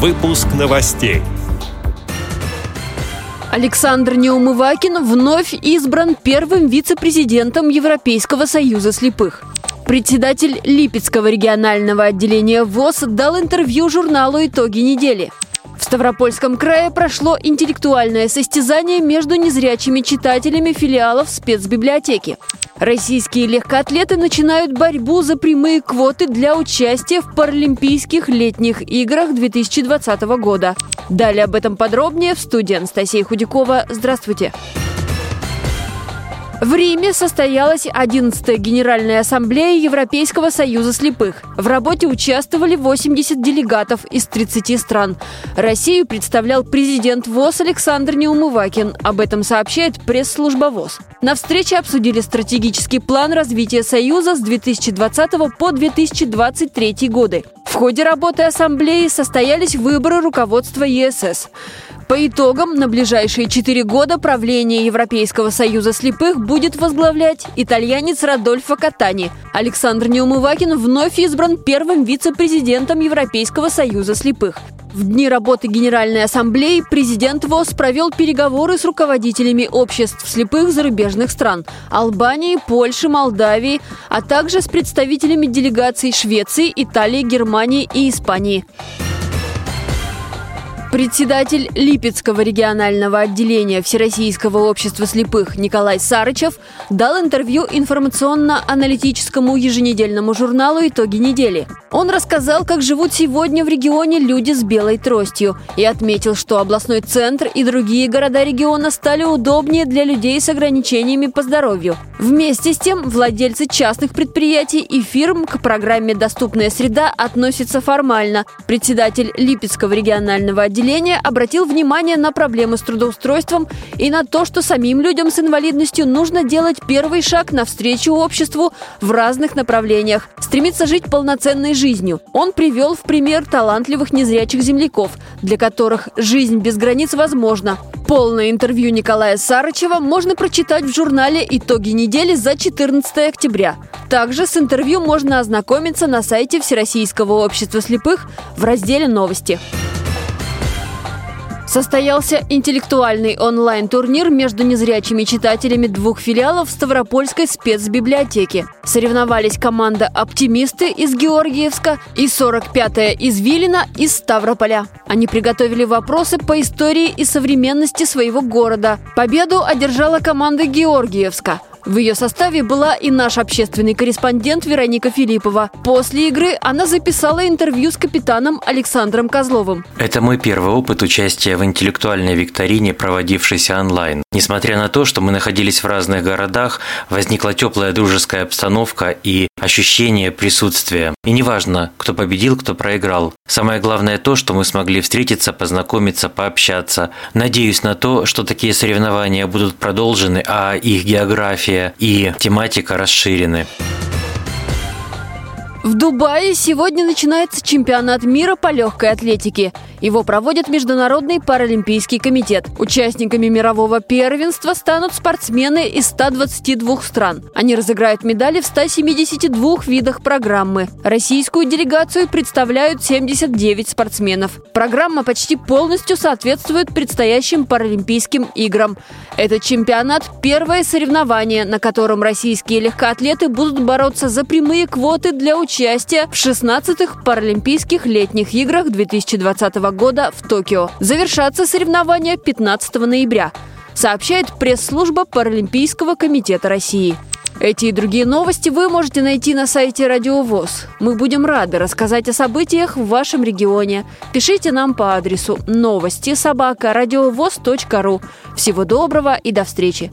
Выпуск новостей. Александр Неумывакин вновь избран первым вице-президентом Европейского союза слепых. Председатель Липецкого регионального отделения ВОЗ дал интервью журналу «Итоги недели». В Ставропольском крае прошло интеллектуальное состязание между незрячими читателями филиалов спецбиблиотеки. Российские легкоатлеты начинают борьбу за прямые квоты для участия в Паралимпийских летних играх 2020 года. Далее об этом подробнее в студии Анастасия Худякова. Здравствуйте. В Риме состоялась 11-я Генеральная ассамблея Европейского союза слепых. В работе участвовали 80 делегатов из 30 стран. Россию представлял президент ВОЗ Александр Неумывакин. Об этом сообщает пресс-служба ВОЗ. На встрече обсудили стратегический план развития Союза с 2020 по 2023 годы. В ходе работы ассамблеи состоялись выборы руководства ЕСС. По итогам, на ближайшие четыре года правление Европейского союза слепых будет возглавлять итальянец Радольфо Катани. Александр Неумывакин вновь избран первым вице-президентом Европейского союза слепых. В дни работы Генеральной Ассамблеи президент ВОЗ провел переговоры с руководителями обществ слепых зарубежных стран – Албании, Польши, Молдавии, а также с представителями делегаций Швеции, Италии, Германии и Испании. Председатель Липецкого регионального отделения Всероссийского общества слепых Николай Сарычев дал интервью информационно-аналитическому еженедельному журналу «Итоги недели». Он рассказал, как живут сегодня в регионе люди с белой тростью и отметил, что областной центр и другие города региона стали удобнее для людей с ограничениями по здоровью. Вместе с тем, владельцы частных предприятий и фирм к программе «Доступная среда» относятся формально. Председатель Липецкого регионального отделения обратил внимание на проблемы с трудоустройством и на то, что самим людям с инвалидностью нужно делать первый шаг навстречу обществу в разных направлениях, стремиться жить полноценной жизнью. Он привел в пример талантливых незрячих земляков, для которых жизнь без границ возможна. Полное интервью Николая Сарычева можно прочитать в журнале «Итоги недели» за 14 октября. Также с интервью можно ознакомиться на сайте Всероссийского общества слепых в разделе «Новости». Состоялся интеллектуальный онлайн-турнир между незрячими читателями двух филиалов Ставропольской спецбиблиотеки. Соревновались команда «Оптимисты» из Георгиевска и 45-я из Вилина из Ставрополя. Они приготовили вопросы по истории и современности своего города. Победу одержала команда Георгиевска. В ее составе была и наш общественный корреспондент Вероника Филиппова. После игры она записала интервью с капитаном Александром Козловым. Это мой первый опыт участия в интеллектуальной викторине, проводившейся онлайн. Несмотря на то, что мы находились в разных городах, возникла теплая дружеская обстановка и ощущение присутствия. И неважно, кто победил, кто проиграл. Самое главное то, что мы смогли встретиться, познакомиться, пообщаться. Надеюсь на то, что такие соревнования будут продолжены, а их география и тематика расширены. В Дубае сегодня начинается чемпионат мира по легкой атлетике. Его проводит Международный паралимпийский комитет. Участниками мирового первенства станут спортсмены из 122 стран. Они разыграют медали в 172 видах программы. Российскую делегацию представляют 79 спортсменов. Программа почти полностью соответствует предстоящим Паралимпийским играм. Этот чемпионат – первое соревнование, на котором российские легкоатлеты будут бороться за прямые квоты для участия в 16-х Паралимпийских летних играх 2020 года в Токио. Завершатся соревнования 15 ноября, сообщает пресс-служба Паралимпийского комитета России. Эти и другие новости вы можете найти на сайте Радио ВОЗ. Мы будем рады рассказать о событиях в вашем регионе. Пишите нам по адресу новости собака ру. Всего доброго и до встречи!